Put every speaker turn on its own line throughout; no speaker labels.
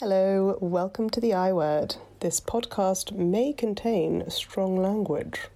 Hello, welcome to the I Word. This podcast may contain strong language.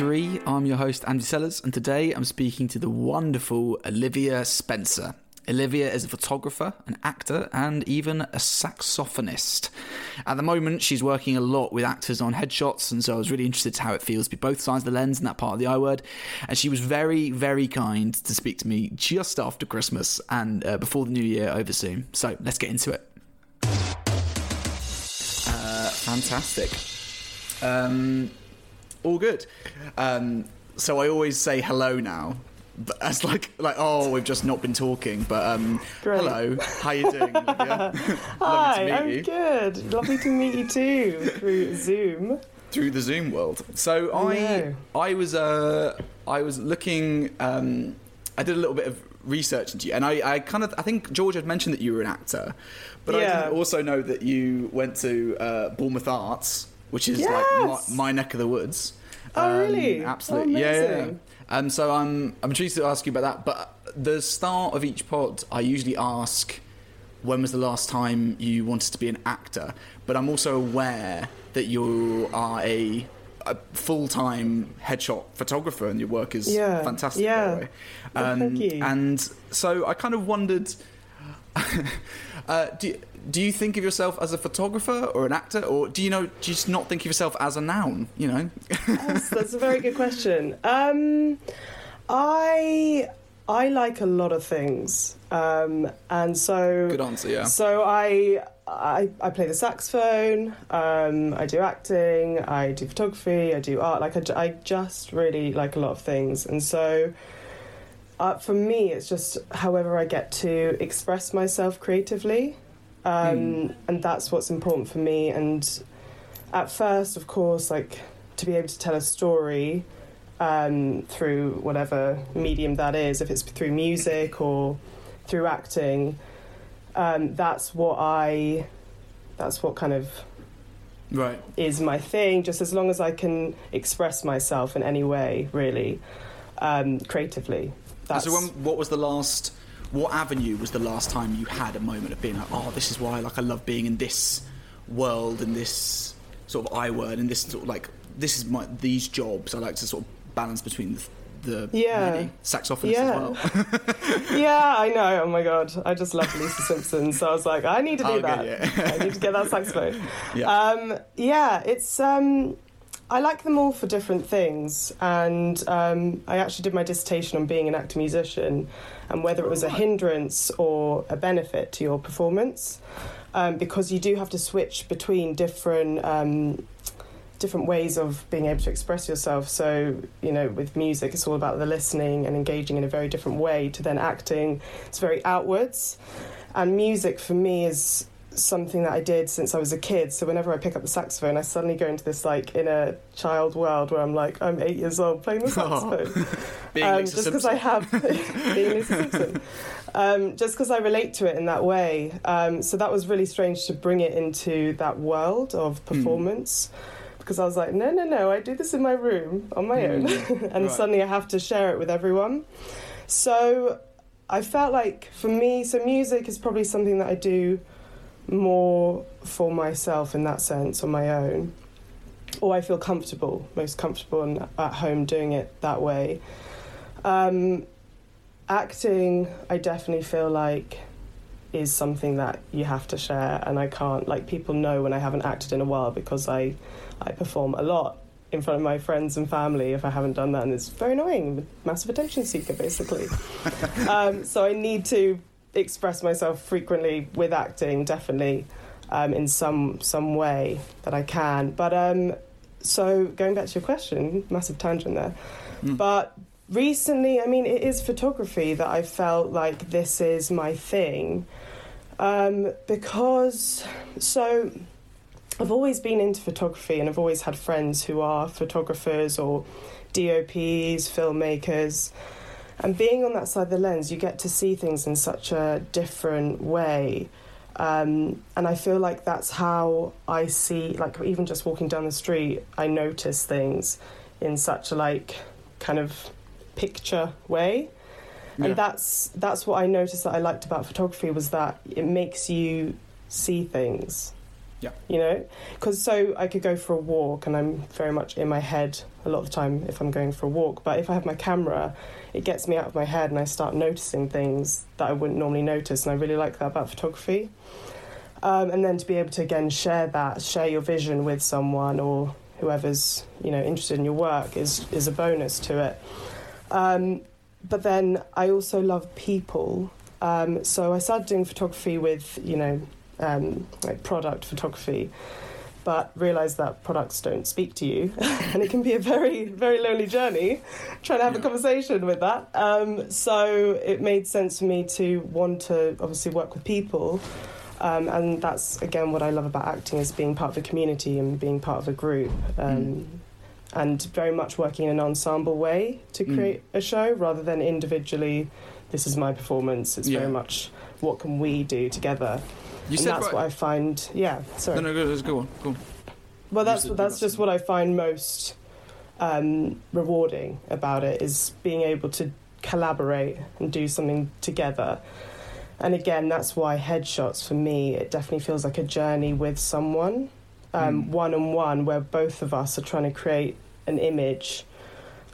3. I'm your host, Andy Sellers, and today I'm speaking to the wonderful Olivia Spencer. Olivia is a photographer, an actor, and even a saxophonist. At the moment, she's working a lot with actors on headshots, and so I was really interested to how it feels to be both sides of the lens in that part of the I word. And she was very, very kind to speak to me just after Christmas and uh, before the new year over Zoom. So let's get into it. Uh, fantastic. Um, all good. Um, so I always say hello now. But as like like oh we've just not been talking but um
Great.
hello how are you doing
Hi,
to meet
I'm
you
good. Lovely to meet you too through Zoom.
through the Zoom world so I
know.
I was uh I was looking um I did a little bit of research into you and I, I kind of I think George had mentioned that you were an actor but I didn't also know that you went to uh, Bournemouth Arts which is
Yes.
like my, my neck of the woods Um,
Oh, really?
absolutely
Oh,
yeah, yeah. Um, so I'm I'm intrigued to ask you about that. But the start of each pod, I usually ask, when was the last time you wanted to be an actor? But I'm also aware that you are a, a full time headshot photographer, and your work is
Yeah,
fantastic.
yeah.
By the way.
Well,
Um,
thank you.
And so I kind of wondered. Uh, do, you- do you think of yourself as a photographer or an actor, or do you know? Do you just not think of yourself as a noun? You know,
That's, that's a very good question. Um, I I like a lot of things, um, and so
good answer. Yeah.
So I, I I play the saxophone. Um, I do acting. I do photography. I do art. Like I, I just really like a lot of things, and so. Uh, for me, it's just however I get to express myself creatively, um, and that's what's important for me. And at first, of course, like to be able to tell a story um, through whatever medium that is, if it's through music or through acting, um, that's what I, that's what kind of
Right.
is my thing. Just as long as I can express myself in any way, really, um, creatively. That's,
So, when, what was the last? What avenue was the last time you had a moment of being like, oh, this is why like I love being in this world and this sort of I word and this sort of like this is my these jobs. I like to sort of balance between the, the
Yeah.
many saxophonists
Yeah.
as well.
yeah, I know. Oh my god, I just love Lisa Simpson. So I was like, I need to do
Oh,
that.
good, yeah.
I need to get that saxophone.
Yeah.
Um, yeah, it's. Um, I like them all for different things, and um, I actually did my dissertation on being an actor musician and whether it was a hindrance or a benefit to your performance, um, because you do have to switch between different. Um, different ways of being able to express yourself. So you know with music it's all about the listening and engaging in a very different way to then acting. It's very outwards. And music for me is something that I did since I was a kid. So whenever I pick up the saxophone, I suddenly go into this like inner child world where I'm like, I'm eight years old playing the saxophone.
Being
um, just because I have being Lisa Simpson. Um, just because I relate to it in that way. Um, so that was really strange to bring it into that world of performance. Because I was like, no, no, no, I do this in my room on my own. and
Right.
suddenly I have to share it with everyone. So I felt like for me, so music is probably something that I do more for myself in that sense on my own. Or I feel comfortable, most comfortable and at home doing it that way. Um, acting, I definitely feel like is something that you have to share, and I can't. Like people know when I haven't acted in a while because I, I perform a lot in front of my friends and family if I haven't done that, and it's very annoying. Massive attention seeker, basically. um, so I need to express myself frequently with acting, definitely, um, in some some way that I can. But um, so going back to your question, massive tangent there.
Mm.
But recently, I mean, it is photography that I felt like this is my thing. Um, because, so I've always been into photography and I've always had friends who are photographers or DOPs, filmmakers. And being on that side of the lens, you get to see things in such a different way. Um, and I feel like that's how I see, like, even just walking down the street, I notice things in such a, like, kind of picture way.
Yeah.
And that's that's what I noticed that I liked about photography was that it makes you see things.
Yeah.
You know, because so I could go for a walk, and I'm very much in my head a lot of the time if I'm going for a walk. But if I have my camera, it gets me out of my head, and I start noticing things that I wouldn't normally notice, and I really like that about photography. Um, and then to be able to again share that, share your vision with someone or whoever's you know interested in your work is is a bonus to it. Um, but then I also love people. Um, so I started doing photography with, you know, um, like product photography, but realised that products don't speak to you, and it can be a very, very lonely journey trying to have a conversation with that. Um, so it made sense for me to want to obviously work with people. Um, and that's again what I love about acting is being part of a community and being part of a group. Um, and very much working in an ensemble way to
Mm.
create a show rather than individually this is my performance it's
Yeah.
very much what can we do together
You
and
said
that's
right-
what i find yeah sorry
No, no, go, go on. Go on.
well that's
you
just what i find most um, rewarding about it is being able to collaborate and do something together and again that's why headshots for me it definitely feels like a journey with someone one on one where both of us are trying to create an image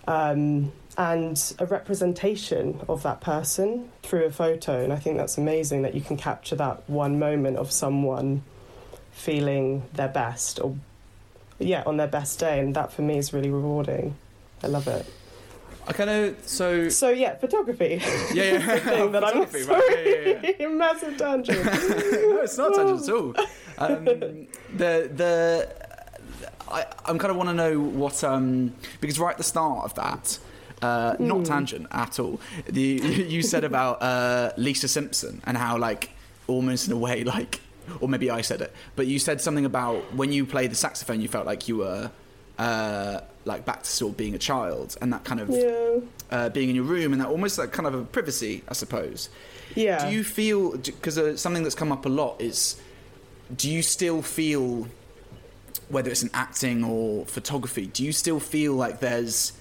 um, and a representation of that person through a photo. And i think that's amazing that you can capture that one moment of someone feeling their best or yeah on their best day. And that for me is really rewarding. I love it.
I kind of so
so yeah photography.
Yeah yeah.
the thing that i'm
Photography,
sorry
right, yeah, yeah,
massive tangent.
No, it's not tangent at all. Um, the the I I'm kind of want to know what um because right at the start of that. Uh, not
Hmm.
tangent at all. The, you said about uh, Lisa Simpson and how, like, almost in a way, like, or maybe I said it, but you said something about when you played the saxophone, you felt like you were, uh, like, back to sort of being a child and that kind of
yeah
uh, being in your room and that almost like kind of a privacy, I suppose.
yeah
Do you feel because uh, something that's come up a lot is do you still feel whether it's in acting or photography, do you still feel like there's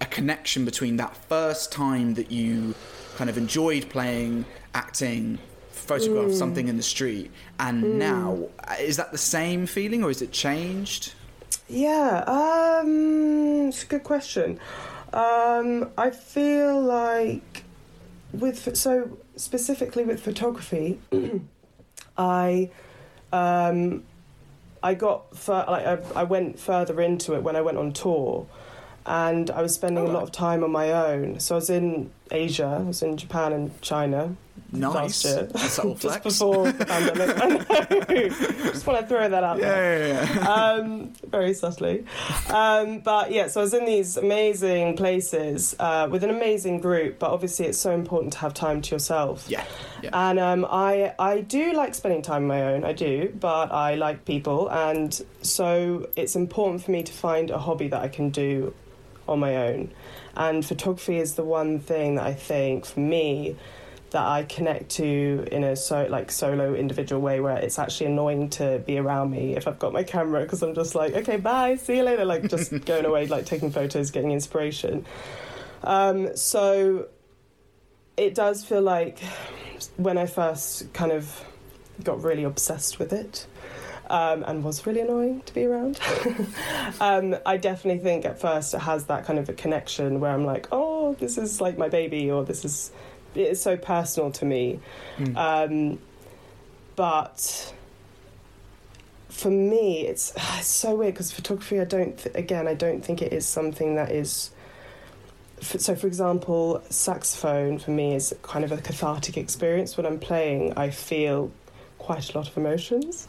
a connection between that first time that you kind of enjoyed playing, acting, photographed something in the street and now Uh, is that the same feeling or is it changed?
Yeah, um, it's a good question. Um, I feel like with so specifically with photography, I um, I got fur- like I, I went further into it when I went on tour, and I was spending
Oh,
a lot of time on my own. So I was in Asia, I was in Japan and China,
Nice.
last year. Just before the pandemic. I know. just want to throw that out there
yeah, yeah, yeah.
um, very subtly. Um, but yeah, so I was in these amazing places uh, with an amazing group, but obviously it's so important to have time to yourself.
Yeah, yeah.
And um, I I do like spending time on my own, I do, but I like people, and so it's important for me to find a hobby that I can do on my own. And photography is the one thing that I think for me that I connect to in a so like solo individual way where it's actually annoying to be around me if I've got my camera because I'm just like okay bye see you later like just going away like taking photos getting inspiration um, so it does feel like when I first kind of got really obsessed with it um, and was really annoying to be around. um, I definitely think at first it has that kind of a connection where I'm like, oh, this is like my baby, or this is it's so personal to me.
Mm.
Um, but for me, it's, it's so weird because photography. I don't th- again. I don't think it is something that is. So, for example, saxophone for me is kind of a cathartic experience. When I'm playing, I feel quite a lot of emotions.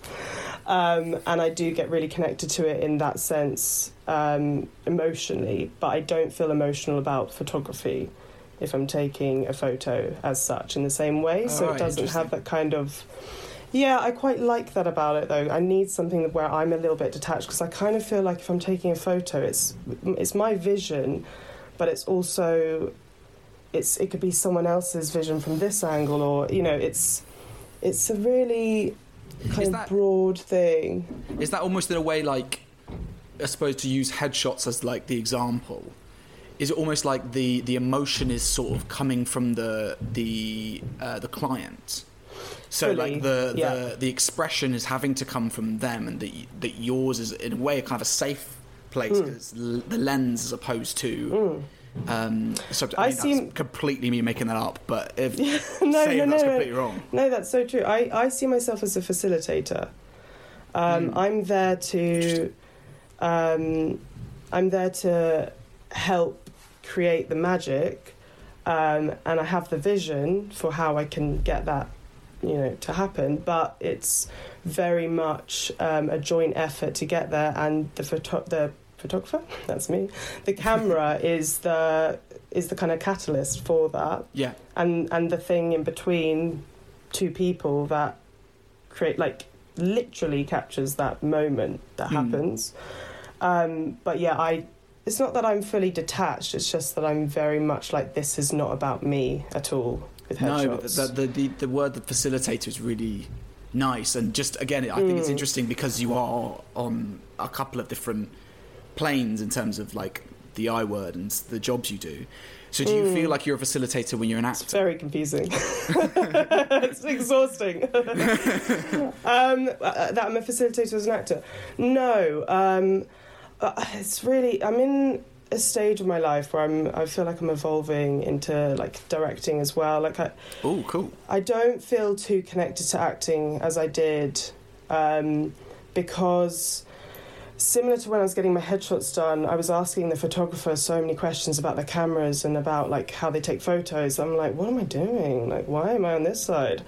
Um, and I do get really connected to it in that sense um, emotionally, but I don't feel emotional about photography if I'm taking a photo as such in the same way.
Oh,
so it doesn't have that kind of. Yeah, I quite like that about it though. I need something where I'm a little bit detached because I kind of feel like if I'm taking a photo, it's it's my vision, but it's also it's it could be someone else's vision from this angle, or you know, it's it's a really kind
Is
of
that-
broad thing.
Is that almost in a way like, I suppose to use headshots as like the example? Is it almost like the the emotion is sort of coming from the the uh, the client? So
Fully,
like the,
yeah.
the the expression is having to come from them, and that that yours is in a way kind of a safe place
Mm.
the lens as opposed to. Um, so I,
I
mean, that's
seem-
completely me making that up, but if
No,
say
no,
that's
no, no.
completely wrong.
No, that's so true. I, I see myself as a facilitator. Um,
Mm.
I'm there to, um, I'm there to help create the magic, um, and I have the vision for how I can get that, you know, to happen. But it's very much um, a joint effort to get there, and the photo- the photographer, that's me, the camera is the is the kind of catalyst for that
Yeah,
and and the thing in between two people that create like literally captures that moment that
Hmm.
happens um but yeah i it's not that i'm fully detached it's just that i'm very much like this is not about me at all with
No,
headshots
the, the, the, the word the facilitator is really nice. And just again, I think it's
Mm.
interesting because you are on a couple of different planes in terms of like the I word and the jobs you do. So do you
Mm.
feel like you're a facilitator when you're an actor?
it's very confusing it's exhausting um uh, that i'm a facilitator as an actor no um uh, it's really i'm in a stage of my life where i'm i feel like i'm evolving into like directing as well like i
Oh, cool.
I don't feel too connected to acting as I did um, because, similar to when I was getting my headshots done, I was asking the photographer so many questions about the cameras and about like how they take photos. I'm like, what am I doing? Like, why am I on this side?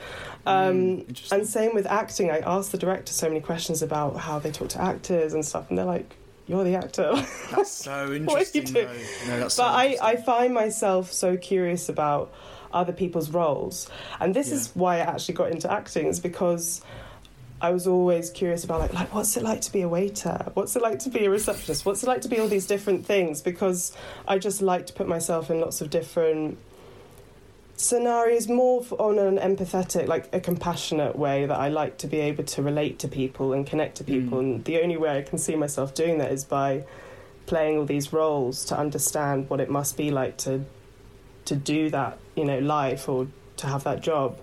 Um,
Mm, interesting.
and same with acting. I asked the director so many questions about how they talk to actors and stuff, and they're like, "You're the actor."
That's so
What are you
interesting.
doing?
No, that's so
but I, I find myself so curious about other people's roles and this is why i actually got into acting is because i was always curious about like like what's it like to be a waiter? What's it like to be a receptionist? What's it like to be all these different things? Because i just like to put myself in lots of different scenarios more on an empathetic like a compassionate way that i like to be able to relate to people and connect to people.
Mm.
and the only way i can see myself doing that is by playing all these roles to understand what it must be like to to do that you know life or to have that job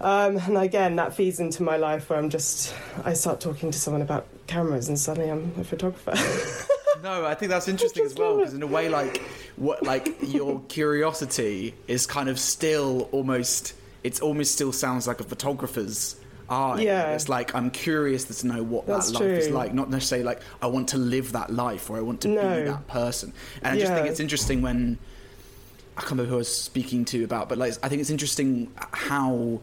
um, and again that feeds into my life where i'm just i start talking to someone about cameras and suddenly i'm a photographer
No, I think that's interesting as well because in a way, like what, like your curiosity is kind of still almost. It's almost still sounds like a photographer's eye.
Yeah.
It's like I'm curious to know what
That's
that life is like, not necessarily like I want to live that life or I want to be that person. And I just think it's interesting when I can't remember who I was speaking to about, but like I think it's interesting how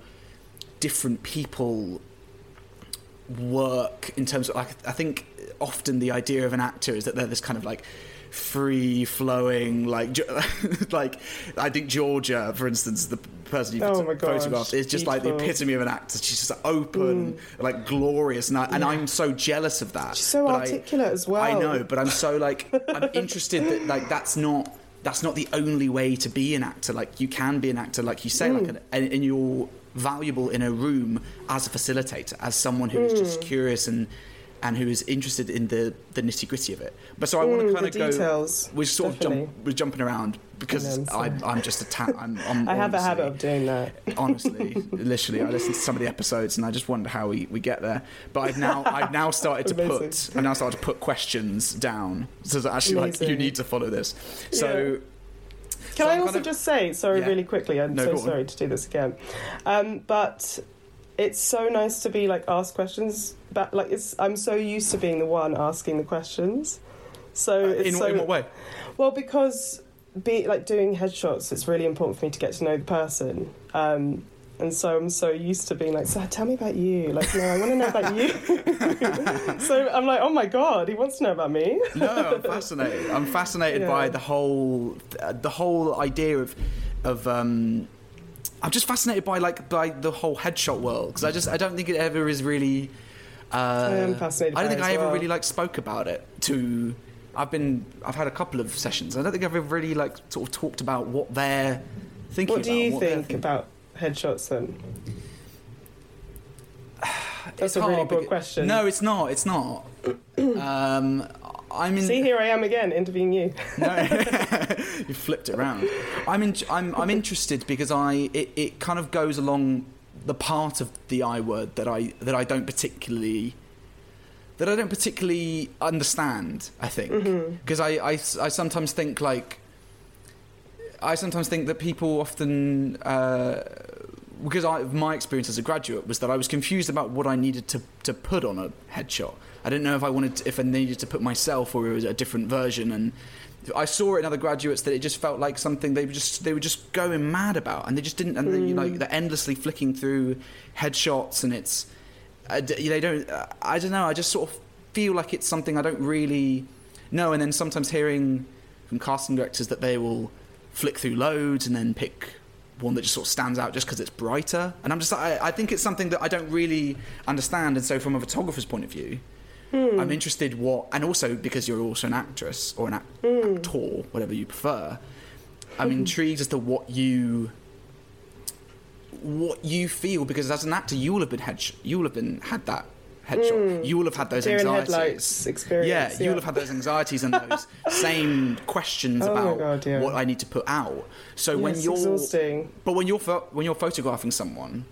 different people work in terms of like I think often the idea of an actor is that they're this kind of like free flowing like like I think Georgia for instance the person you
Oh
photographed is just like the epitome of an actor. She's just like open mm. like glorious and, I, and
Yeah.
I'm so jealous of that.
She's so
But I-
articulate as well.
I know, but I'm so like I'm interested that like that's not that's not the only way to be an actor. Like you can be an actor, like you say, like mm. an, and, and you're valuable in a room as a facilitator, as someone who is just
Mm.
curious and and who is interested in the the nitty gritty of it. But so I want to
Mm,
kind of go.
details,
We're sort of jump, we're jumping around because
I know, I'm
just a ta- I'm, I'm
i have a habit of doing that
honestly, literally, I listened to some of the episodes and I just wonder how we, we get there. But I've now I've now started to put I've now started to put questions down so that actually like you need to follow this. So
Can
So
I also
of-
just say, sorry,
Yeah.
really quickly, I'm
No,
so
go on.
sorry to do this again, um, but it's so nice to be like asked questions. But like, it's I'm so used to being the one asking the questions. So it's
Uh, in,
so
in what way?
well because be like doing headshots. It's really important for me to get to know the person. Um, and so I'm so used to being like, so tell me about you. Like, no, I want to know about you. so I'm like, oh my god, he wants to know about me.
No, I'm fascinated. I'm fascinated
Yeah.
by the whole the whole idea of of um, I'm just fascinated by like by the whole headshot world because I just I don't think it ever is really. Uh,
I am fascinated
I don't think I ever
well.
really like spoke about it to. I've been I've had a couple of sessions. I don't think I've ever really like sort of talked about what they're thinking.
What do
about,
you
what
think about headshots then? That's
It's
a really broad
because-
question.
No, it's not. It's not. um, I'm in.
See, here I am again interviewing you.
No, you flipped it around. I'm in, I'm I'm interested because I it, it kind of goes along the part of the I word that I that I don't particularly that I don't particularly understand. I think
Mm-hmm.
because I, I I sometimes think like I sometimes think that people often. Uh, because I, my experience as a graduate was that I was confused about what I needed to, to put on a headshot. I didn't know if I wanted to, if I needed to put myself or it was a different version. And I saw in other graduates that it just felt like something they were just they were just going mad about, and they just didn't. And they, you know, they're endlessly flicking through headshots, and it's uh, they don't. Uh, I don't know. I just sort of feel like it's something I don't really know. And then sometimes hearing from casting directors that they will flick through loads and then pick one that just sort of stands out just because it's brighter. And I'm just, I, I think it's something that I don't really understand. And so, from a photographer's point of view, hmm. I'm interested what, and also because you're also an actress or an act, hmm. actor, whatever you prefer. I'm hmm. intrigued as to what you what you feel because as an actor you will have been head you will have been had that headshot you will have had those
Deer
anxieties
experience.
yeah, you will have had those anxieties and those same questions
Oh
about
God, yeah.
what I need to put out. So when you're,
exhausting.
but when you're pho- when you're photographing someone,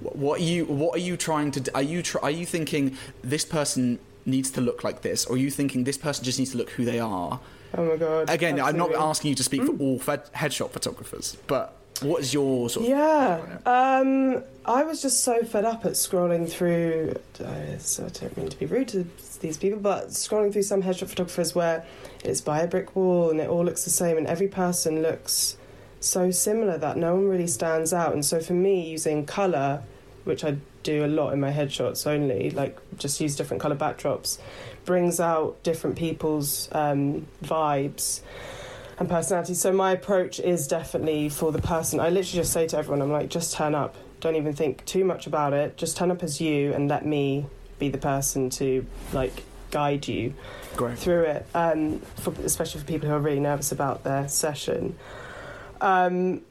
what are you what are you trying to? d- Are you tr- are you thinking this person needs to look like this, or are you thinking this person just needs to look who they are?
Oh my god.
Again, I'm not.
Mm.
asking you to speak for all fed- headshot photographers, but what is your sort of
Yeah. Um, I was just so fed up at scrolling through. Uh, so I don't mean to be rude to these people, but scrolling through some headshot photographers where it's by a brick wall and it all looks the same, and every person looks so similar that no one really stands out. And so for me, using color, which I do a lot in my headshots only, like just use different color backdrops, brings out different people's um, vibes and personality. So my approach is definitely for the person. I literally just say to everyone, I'm like, just turn up. Don't even think too much about it. Just turn up as you and let me be the person to like guide you
great?
through it. Um, for, especially for people who are really nervous about their session. Um,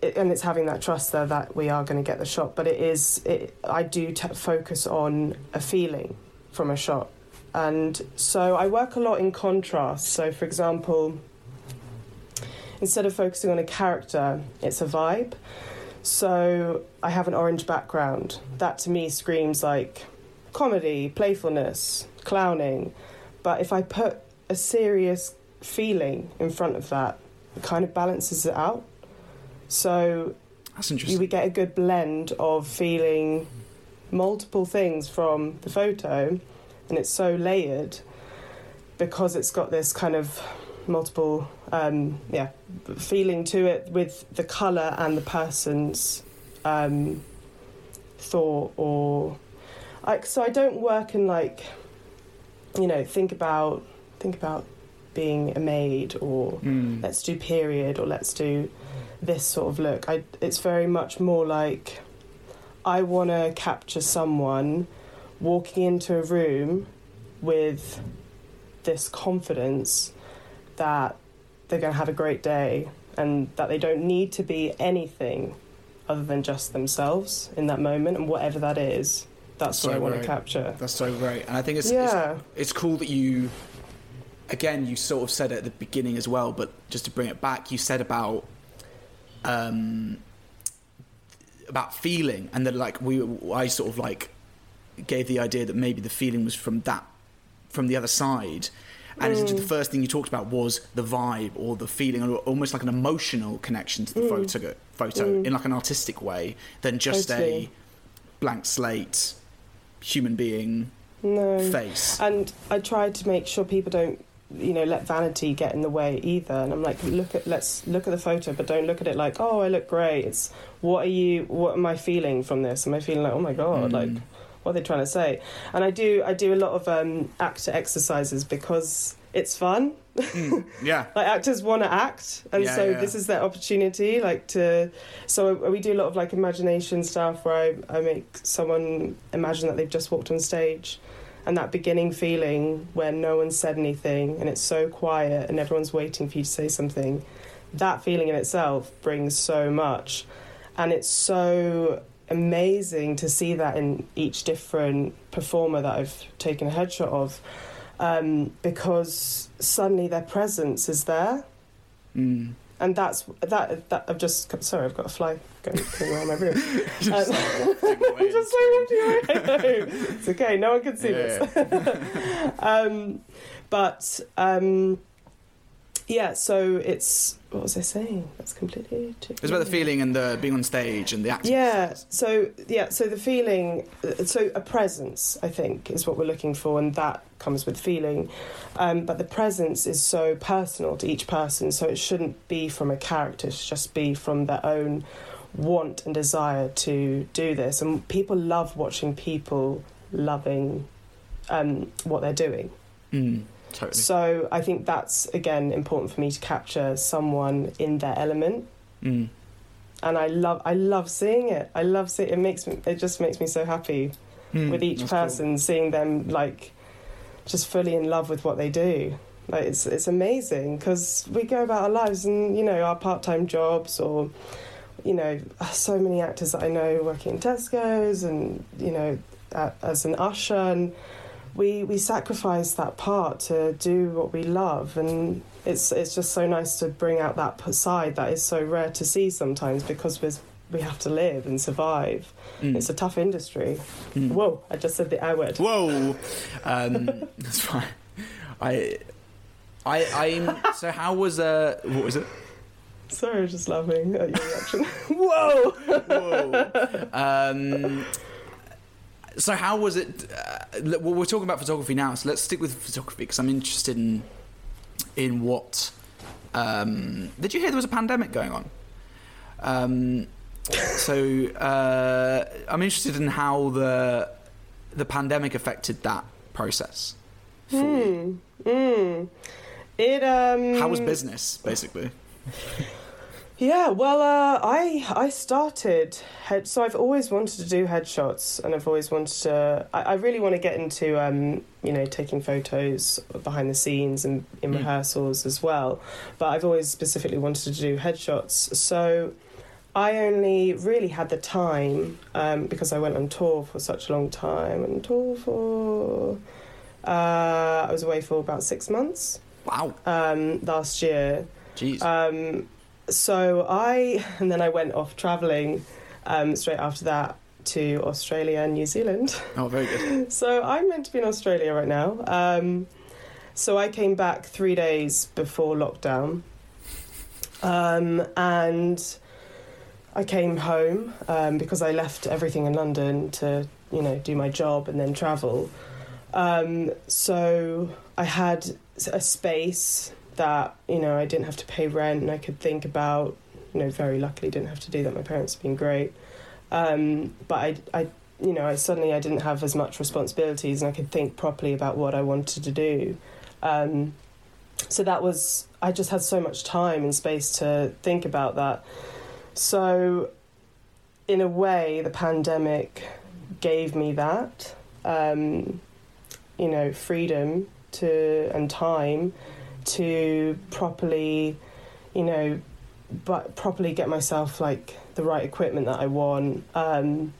it, and it's having that trust there that we are going to get the shot. But it is, it, I do t- focus on a feeling from a shot. And so I work a lot in contrast. So, for example, instead of focusing on a character, it's a vibe. So I have an orange background. That to me screams like comedy, playfulness, clowning. But if I put a serious feeling in front of that, it kind of balances it out. So
That's
you
interesting.
would get a good blend of feeling multiple things from the photo, and it's so layered because it's got this kind of multiple, um, yeah, feeling to it with the color and the person's um, thought or like. So I don't work in like, you know, think about think about being a maid or
Mm.
let's do period or let's do this sort of look. I, it's very much more like I want to capture someone walking into a room with this confidence that they're going to have a great day and that they don't need to be anything other than just themselves in that moment and whatever that is. That's what
So
I want
right.
to capture.
That's so great, and I think it's, it's
yeah.
it's cool that you again you sort of said it at the beginning as well but just to bring it back you said about um about feeling and that like we i sort of like gave the idea that maybe the feeling was from that from the other side and it's the mm. first thing you talked about was the vibe or the feeling or almost like an emotional connection to the mm. photo photo mm. in like an artistic way than just a blank slate human being
No.
face
And I tried to make sure people don't, you know, let vanity get in the way either. And I'm like, look at let's look at the photo, but don't look at it like, oh, I look great. It's what are you? What am I feeling from this? Am I feeling like, oh my god,
Mm.
like what they're trying to say? And I do, I do a lot of um, actor exercises because it's fun
Mm, yeah.
like actors want to act and
Yeah,
so
yeah.
this is their opportunity like to so we do a lot of like imagination stuff where I, I make someone imagine that they've just walked on stage and that beginning feeling where no one said anything and it's so quiet and everyone's waiting for you to say something that feeling in itself brings so much and it's so amazing to see that in each different performer that I've taken a headshot of um, because suddenly their presence is there.
Mm.
and that's that that I've just sorry I've got a fly going, going around my room.
Just
Um,
wafting away in
just so wafting away. it's okay no one can see
Yeah,
this um, but um, yeah so it's what was I saying? That's completely
It was about the feeling and the being on stage and the acting.
yeah so yeah so the feeling so a presence i think is what we're looking for and that comes with feeling. Um, but the presence is so personal to each person so it shouldn't be from a character it should just be from their own want and desire to do this. And people love watching people loving um, what they're doing.
Mm, totally.
so i think that's again important for me to capture someone in their element
Mm.
and I love I love seeing it. I love seeing it makes me it just makes me so happy
Mm,
with each
that's cool.
person seeing them like just fully in love with what they do. Like it's it's amazing because we go about our lives and you know our part time jobs or you know so many actors that I know working in Tesco's and you know as an usher and we we sacrifice that part to do what we love and it's it's just so nice to bring out that side that is so rare to see sometimes because we're, we have to live and survive.
Mm.
It's a tough industry.
Mm.
Whoa, I just said the I word.
Whoa, um, that's fine. I, I, I'm. So how was uh? What was it?
Sorry, I was just laughing at your reaction. Whoa!
Whoa. Um, so how was it? Uh, well, we're talking about photography now, so let's stick with photography because I'm interested in in what. Um, did you hear there was a pandemic going on? Um, so uh, I'm interested in how the the pandemic affected that process.
Hmm. Mm. It um.
How was business, basically?
Yeah, well, uh, I I started head. So I've always wanted to do headshots, and I've always wanted to. I, I really want to get into um, you know taking photos behind the scenes and in
Mm.
rehearsals as well. But I've always specifically wanted to do headshots. So I only really had the time um, because I went on tour for such a long time. On tour for uh, I was away for about six months
Wow,
um, last year.
jeez.
Um, so I, and then I went off travelling um, straight after that to Australia and New Zealand.
oh, very good.
So I'm meant to be in Australia right now. Um, so I came back three days before lockdown. Um, and I came home um, because I left everything in London to, you know, do my job and then travel. Um, so I had a space that, you know, I didn't have to pay rent and I could think about, you know, very luckily didn't have to do that. My parents have been great. Um, but I, I, you know, I suddenly I didn't have as much responsibilities and I could think properly about what I wanted to do. Um, so that was I just had so much time and space to think about that. So, in a way, the pandemic gave me that, um, you know, freedom to and time to properly, you know, but properly get myself like the right equipment that I want. Um,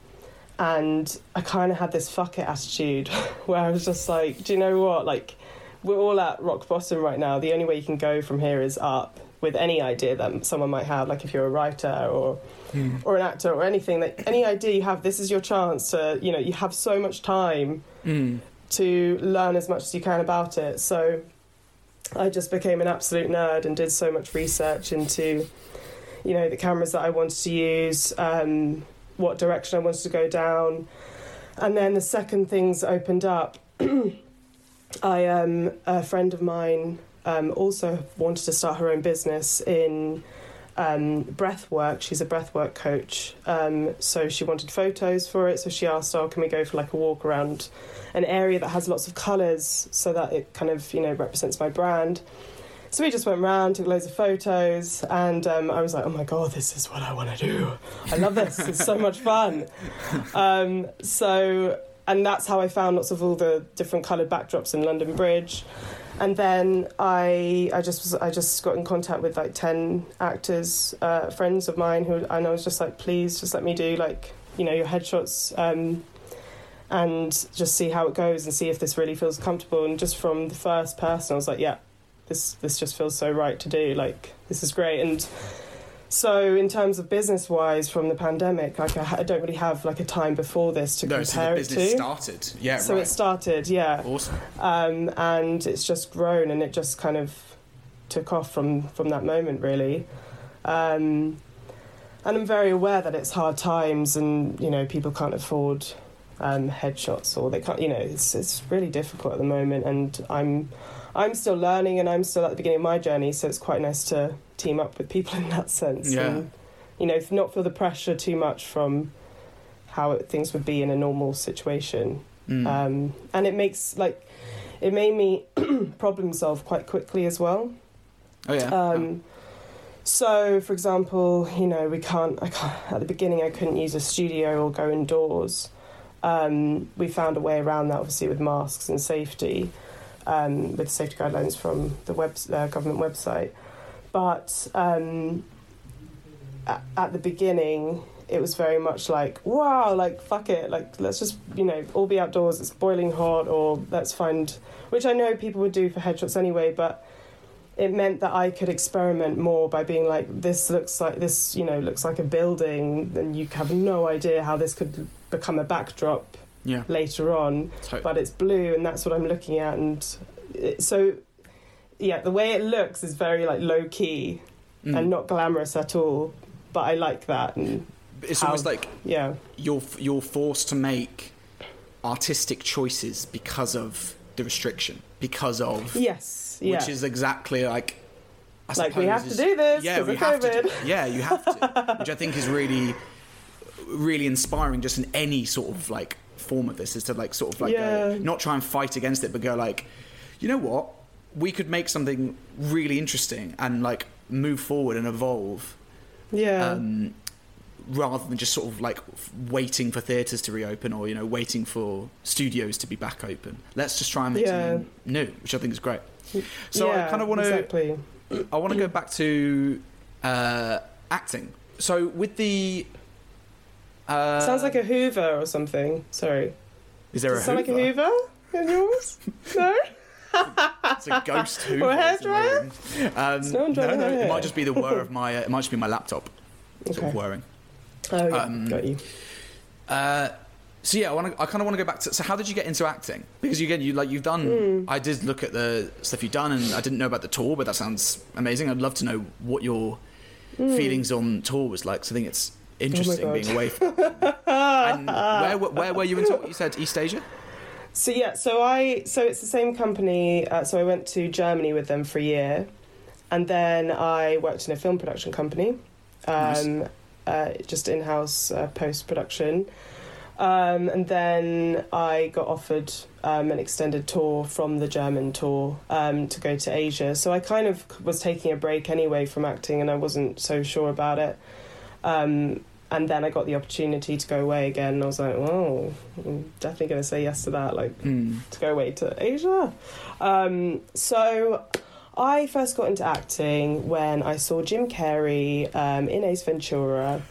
and I kind of had this fuck it attitude where I was just like, do you know what? Like, we're all at rock bottom right now. The only way you can go from here is up with any idea that someone might have. Like, if you're a writer or or an actor or anything, that any idea you have, this is your chance to, you know, you have so much time
Mm.
to learn as much as you can about it. So I just became an absolute nerd and did so much research into, you know, the cameras that I wanted to use, um, what direction I wanted to go down. And then the second things opened up, I um, a friend of mine um, also wanted to start her own business in um, breath work. She's a breath work coach. Um, so she wanted photos for it. So she asked, "Oh, can we go for like a walk around an area that has lots of colours so that it kind of you know represents my brand?" so we just went round, took loads of photos, and um, I was like, oh my god, this is what I want to do. I love this. it's so much fun. Um, so, and that's how I found lots of all the different coloured backdrops in London Bridge. And then I, I just was, I just got in contact with like ten actors, uh, friends of mine, who, and I was just like, please, just let me do like, you know, your headshots. Um, and just see how it goes and see if this really feels comfortable. And just from the first person, I was like, yeah, this this just feels so right to do. Like this is great. And so in terms of business wise, from the pandemic, like I, I don't really have like a time before this to
no, so
compare
the
it to.
started. Yeah,
so
right.
it started, yeah,
awesome.
um, and it's just grown and it just kind of took off from from that moment really. Um, and I'm very aware that it's hard times and you know people can't afford um, headshots or they can't you know it's it's really difficult at the moment and I'm I'm still learning and I'm still at the beginning of my journey so it's quite nice to team up with people in that sense
Yeah.
and you know not feel the pressure too much from how it, things would be in a normal situation
Mm.
um, and it makes like it made me problem solve quite quickly as well
oh yeah.
um, so for example you know we can't i can't at the beginning i couldn't use a studio or go indoors um, we found a way around that obviously with masks and safety um, with safety guidelines from the web, uh, government website. But um, at, at the beginning it was very much like wow like fuck it like let's just you know all be outdoors it's boiling hot or let's find which i know people would do for headshots anyway but it meant that i could experiment more by being like this looks like this you know looks like a building and you have no idea how this could become a backdrop
yeah.
later on
Totally.
but it's blue and that's what i'm looking at and it, so yeah the way it looks is very like low key
Mm.
and not glamorous at all but i like that and
it's
how-
almost like
yeah
you're you're forced to make artistic choices because of the restriction, because of
yes yeah
which is exactly like. I
like we have to do this
Yeah,
because
we
of
have
covid
to. Do, yeah, you have to, which I think is really, really inspiring. Just in any sort of like form of this, is to like sort of like go, not try and fight against it, but go like, you know what, we could make something really interesting and like move forward and evolve
yeah
um, rather than just sort of like waiting for theatres to reopen or you know waiting for studios to be back open. Let's just try and make
Yeah.
something new, which I think is great. So I kind of want to
exactly
I want to go back to uh, acting. So with the uh,
sounds like a hoover or something sorry
is there
Does
a
it sound like a
Hoover?
hoover in yours no
It's a ghost Hoover.
Or a hairdryer?
Um,
no
no, no, it might just be the whir of my. Uh, it might just be my laptop sort
Okay.
of whirring.
oh yeah
Um,
got you
Uh, so yeah, I want to. I kind of want to go back to. So how did you get into acting? Because you, again, you like you've done.
Hmm.
I did look at the stuff you've done, and I didn't know about the tour, but that sounds amazing. I'd love to know what your feelings on tour was like. So I think it's interesting.
Oh
being away. From, and where, were- where were you in? You said East Asia.
So yeah, so I so it's the same company. Uh, so I went to Germany with them for a year, and then I worked in a film production company, um, uh, just in house uh, post production, um, and then I got offered um, an extended tour from the German tour um, to go to Asia. So I kind of was taking a break anyway from acting, and I wasn't so sure about it. Um, and then I got the opportunity to go away again, and I was like, "Oh, I'm definitely going to say yes to that." Like
Mm.
to go away to Asia. Um, so I first got into acting when I saw Jim Carrey um, in Ace Ventura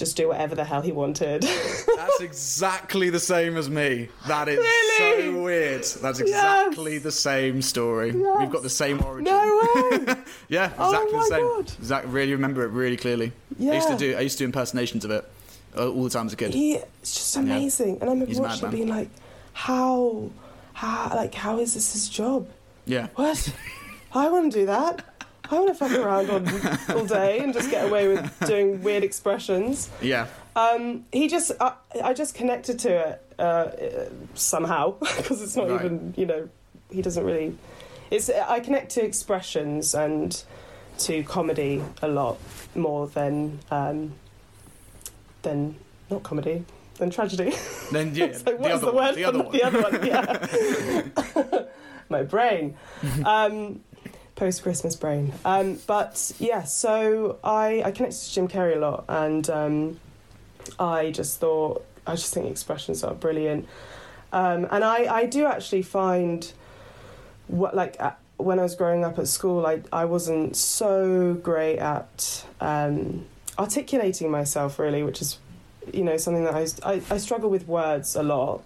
just do whatever the hell he wanted.
That's exactly the same as me. That is
Really?
so weird. That's exactly the same story. We've got the same origin.
no way!
Yeah,
Oh
exactly
my
the same.
God.
Exactly. Really remember it really clearly.
Yeah.
I used to do. I used to do impersonations of it uh, all the time as a kid.
He, it's just amazing. And I remember
He's
watching it being like, how, how, like, how is this his job?
Yeah.
What? I want to do that. I want to fuck around all, all day and just get away with doing weird expressions.
Yeah.
Um, he just, I, I just connected to it uh, uh, somehow because it's not
Right.
even, you know, he doesn't really. It's I connect to expressions and to comedy a lot more than um, than not comedy than tragedy.
Then yeah.
Like,
the
what's
other
the
one,
word
The
for
other one.
the other one? Yeah. My brain. Um, post Christmas brain. Um, but yeah, so I, I connected to Jim Carrey a lot, and um, I just thought, I just think expressions are brilliant. Um, and I, I do actually find what, like, uh, when I was growing up at school, I, I wasn't so great at um, articulating myself, really, which is, you know, something that I, I, I struggle with words a lot.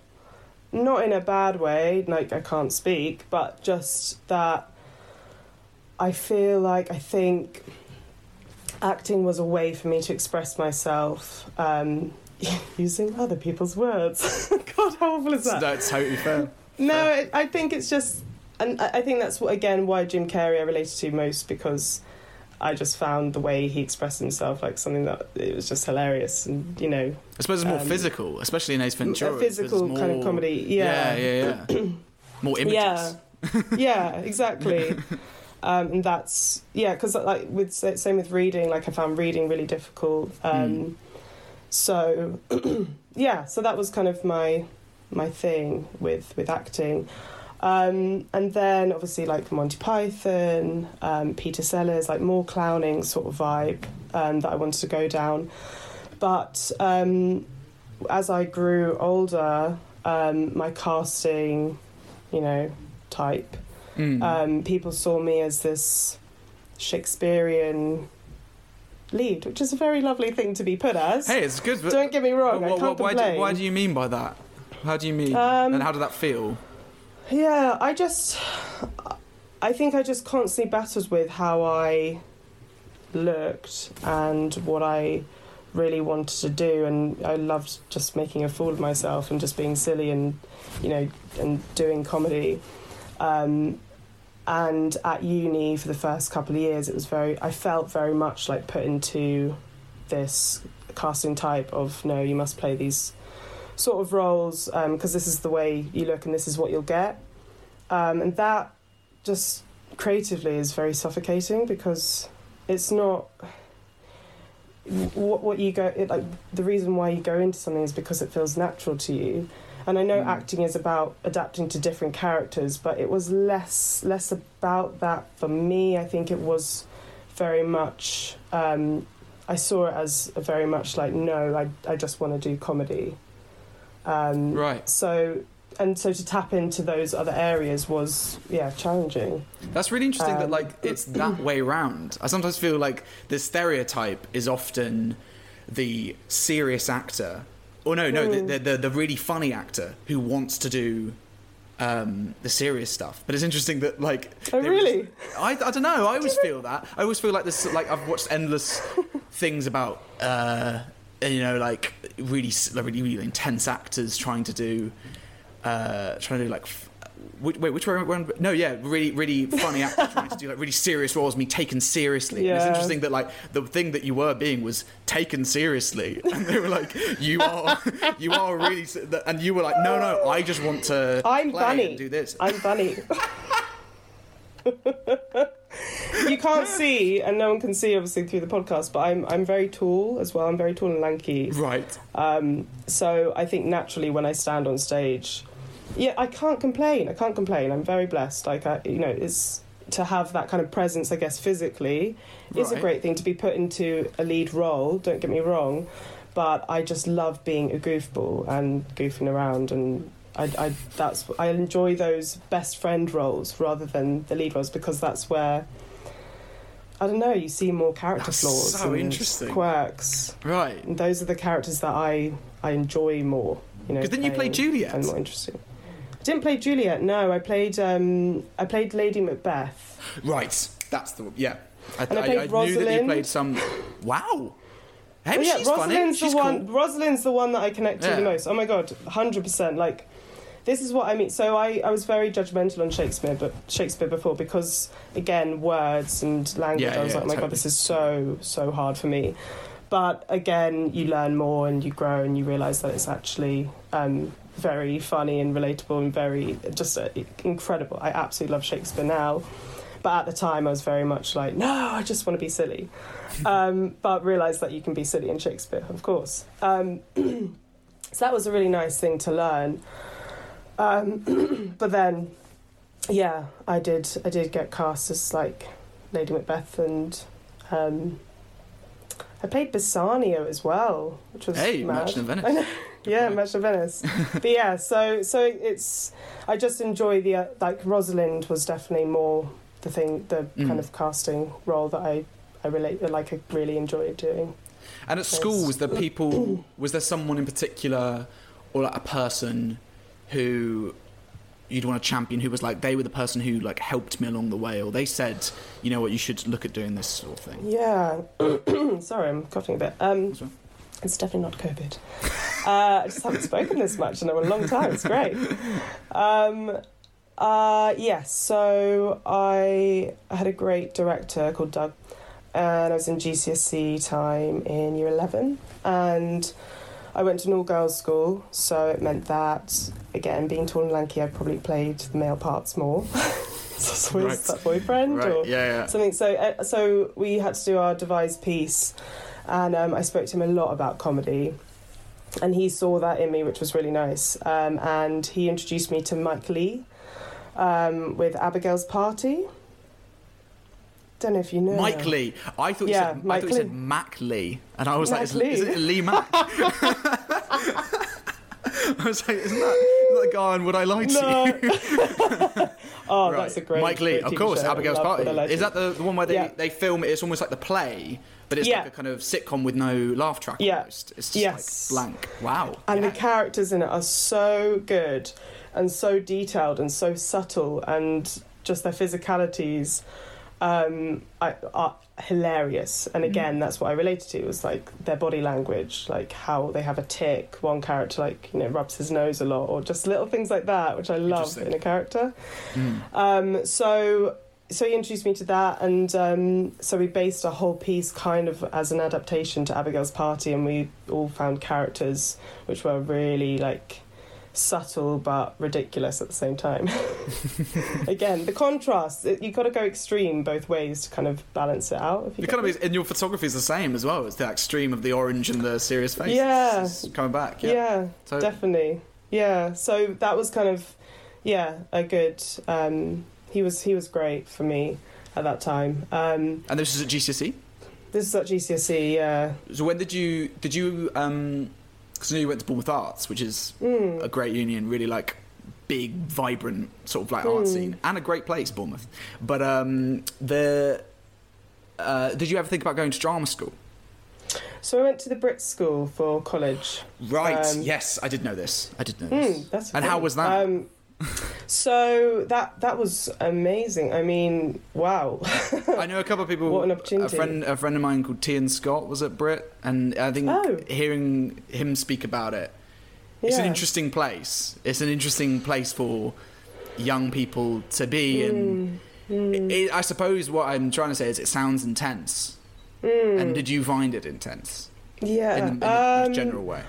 Not in a bad way, like I can't speak, but just that I feel like I think acting was a way for me to express myself um, using other people's words. God, how awful is that?
That's totally fair.
No, I, I think it's just, and I think that's what, again why Jim Carrey I related to most because I just found the way he expressed himself like something that it was just hilarious, and you know,
I suppose it's more
Um,
physical, especially in Ace Ventura.
a physical
There's
kind of comedy. Yeah,
yeah, yeah. yeah. more images.
Yeah, yeah, exactly. Um, and that's yeah, because like with same with reading, like I found reading really difficult. Um,
Mm.
So yeah, so that was kind of my my thing with with acting. Um, and then obviously like Monty Python, um, Peter Sellers, like more clowning sort of vibe um, that I wanted to go down. But um, as I grew older, um, my casting, you know, type,
Mm.
um, people saw me as this Shakespearean lead, which is a very lovely thing to be put as.
hey, it's good. But
Don't get me wrong,
wh-
I can't
why, do, why do you mean by that? How do you mean?
Um,
and how did that feel?
Yeah, I just. I think I just constantly battled with how I looked and what I really wanted to do, and I loved just making a fool of myself and just being silly and, you know, and doing comedy. Um, and at uni for the first couple of years, it was very. I felt very much like put into this casting type of no, you must play these sort of roles because this is the way you look and this is what you'll get. Um, and that just creatively is very suffocating because it's not what what you go it, like the reason why you go into something is because it feels natural to you and i know
Mm.
acting is about adapting to different characters but it was less less about that for me i think it was very much um, i saw it as a very much like no i, I just want to do comedy um,
Right.
so and so to tap into those other areas was yeah challenging
That's really interesting that
Um,
like it's that way round. I sometimes feel like the stereotype is often the serious actor, or no, no,
Mm.
the, the the really funny actor who wants to do um, the serious stuff. But it's interesting that like
Oh, really?
I, I don't know. I always feel that. I always feel like this. Like I've watched endless things about uh, you know like really really really intense actors trying to do uh, trying to do like. F- Wait, wait, which one? No, yeah, really, really funny actors trying to do like really serious roles, me taken seriously. And it's interesting that like the thing that you were being was taken seriously, and they were like, "You are, you are really," and you were like, "No, no, I just want to
I'm funny.
do this."
i'm funny you can't see and no one can see obviously through the podcast but i'm i'm very tall as well i'm very tall and lanky
right.
um, so i think naturally when i stand on stage yeah i can't complain i can't complain i'm very blessed like I, you know it's to have that kind of presence i guess physically is a great thing to be put into a lead role don't get me wrong but i just love being a goofball and goofing around and I, I that's I enjoy those best friend roles rather than the lead roles because that's where I don't know you see more character
That's
flaws
so
and
interesting.
quirks
Right.
and those are the characters that I I enjoy more. You know,
Because then you
play
Juliet.
and more interesting. I didn't play Juliet. No, I played um, I played Lady Macbeth.
Right. That's the yeah. I,
And I played
knew that you
Rosalind.
played some. Wow. Hey,
Oh, yeah. Rosalind's the one.
cool.
Rosalind's the one that I connect to
Yeah.
the most. Oh my god, hundred percent. Like, this is what I mean. So I, I was very judgmental on Shakespeare, but Shakespeare before because again words and language.
Yeah,
I was
yeah,
like, oh my
totally.
god, this is so so hard for me. But again, you learn more and you grow and you realise that it's actually um, very funny and relatable and very just uh, incredible. I absolutely love Shakespeare now. But at the time, I was very much like, no, I just want to be silly. Um, but realised that you can be silly in Shakespeare, of course. Um, so that was a really nice thing to learn. Um, but then yeah, I did. I did get cast as like Lady Macbeth, and um, I played Bassanio as well, which was
Hey,
mad.
Merchant of Venice.
Yeah. Merchant of Venice. but yeah, so so it's I just enjoy the uh, like Rosalind was definitely more the thing, the
Mm.
kind of casting role that I I relate like I really enjoyed doing.
And at school, was there people? Was there someone in particular, or like a person who you'd want to champion? Who was like they were the person who like helped me along the way, or they said, you know what, you should look at doing this sort of thing.
Yeah, sorry, I'm coughing a bit. Um. It's definitely not COVID. uh, I just haven't spoken this much in a long time. It's great. Um, uh, yes, so I had a great director called Doug, and I was in GCSE time in year 11, and I went to an all girls school, so it meant that, again, being tall and lanky, I probably played the male parts more. so
Right.
that boyfriend or
Right? Yeah, yeah.
something. So, uh, so we had to do our devised piece, and um, I spoke to him a lot about comedy, and he saw that in me, which was really nice. Um, and he introduced me to Mike Leigh um, with Abigail's Party. Don't know if you know.
Mike Leigh. I thought you
Yeah,
said.
Mike
I thought you
Leigh.
said Mac Lee, and I was like, is,
Lee.
is it Lee Mack? I was like, isn't that, isn't that the guy on Would I Lie to You?
No. oh,
Right.
that's a great.
Mike Leigh,
great
of course,
show.
Abigail's Party.
What I Like
Is that the, the one where they,
Yeah.
they film it? It's almost like the play, but it's
Yeah.
like a kind of sitcom with no laugh track
Yeah.
almost. It's just
Yes.
like blank. Wow.
And
Yeah.
the characters in it are so good and so detailed and so subtle, and just their physicalities um, are, are hilarious. And again, that's what I related to was like their body language, like how they have a tick. One character, like you know, rubs his nose a lot, or just little things like that, which I love in a character.
Mm.
Um, so so he introduced me to that, and um, so we based a whole piece kind of as an adaptation to Abigail's Party, and we all found characters which were really like subtle but ridiculous at the same time. Again, the contrast it- you've got to go extreme both ways to kind of balance it out. If you get
kind of and your photography is the same as well. It's the extreme of the orange and the serious face.
Yeah.
It's, it's coming back.
yeah,
Yeah. So
definitely, yeah. So that was kind of yeah a good. Um, he was he was great for me at that time. Um,
and this is at GCSE.
this is at GCSE. Yeah.
So when did you did you um? Because I know you went to Bournemouth Arts, which is
Mm.
a great union, really like big, vibrant sort of like art
Mm.
scene, and a great place, Bournemouth. But um, the uh, did you ever think about going to drama school?
So I went to the Brit School for college.
Right.
Um,
yes, I did know this. I did know this.
Mm,
And
great.
how was that?
Um, so that that was amazing. I mean, wow.
I know a couple of people.
What an
A
opportunity.
friend, a friend of mine called Tian Scott was at Brit, and I think
Oh.
hearing him speak about it, it's an interesting place. It's an interesting place for young people to be, and
Mm,
it, I suppose what I'm trying to say is it sounds intense.
mm.
And did you find it intense
yeah.
in, in
um,
most general way?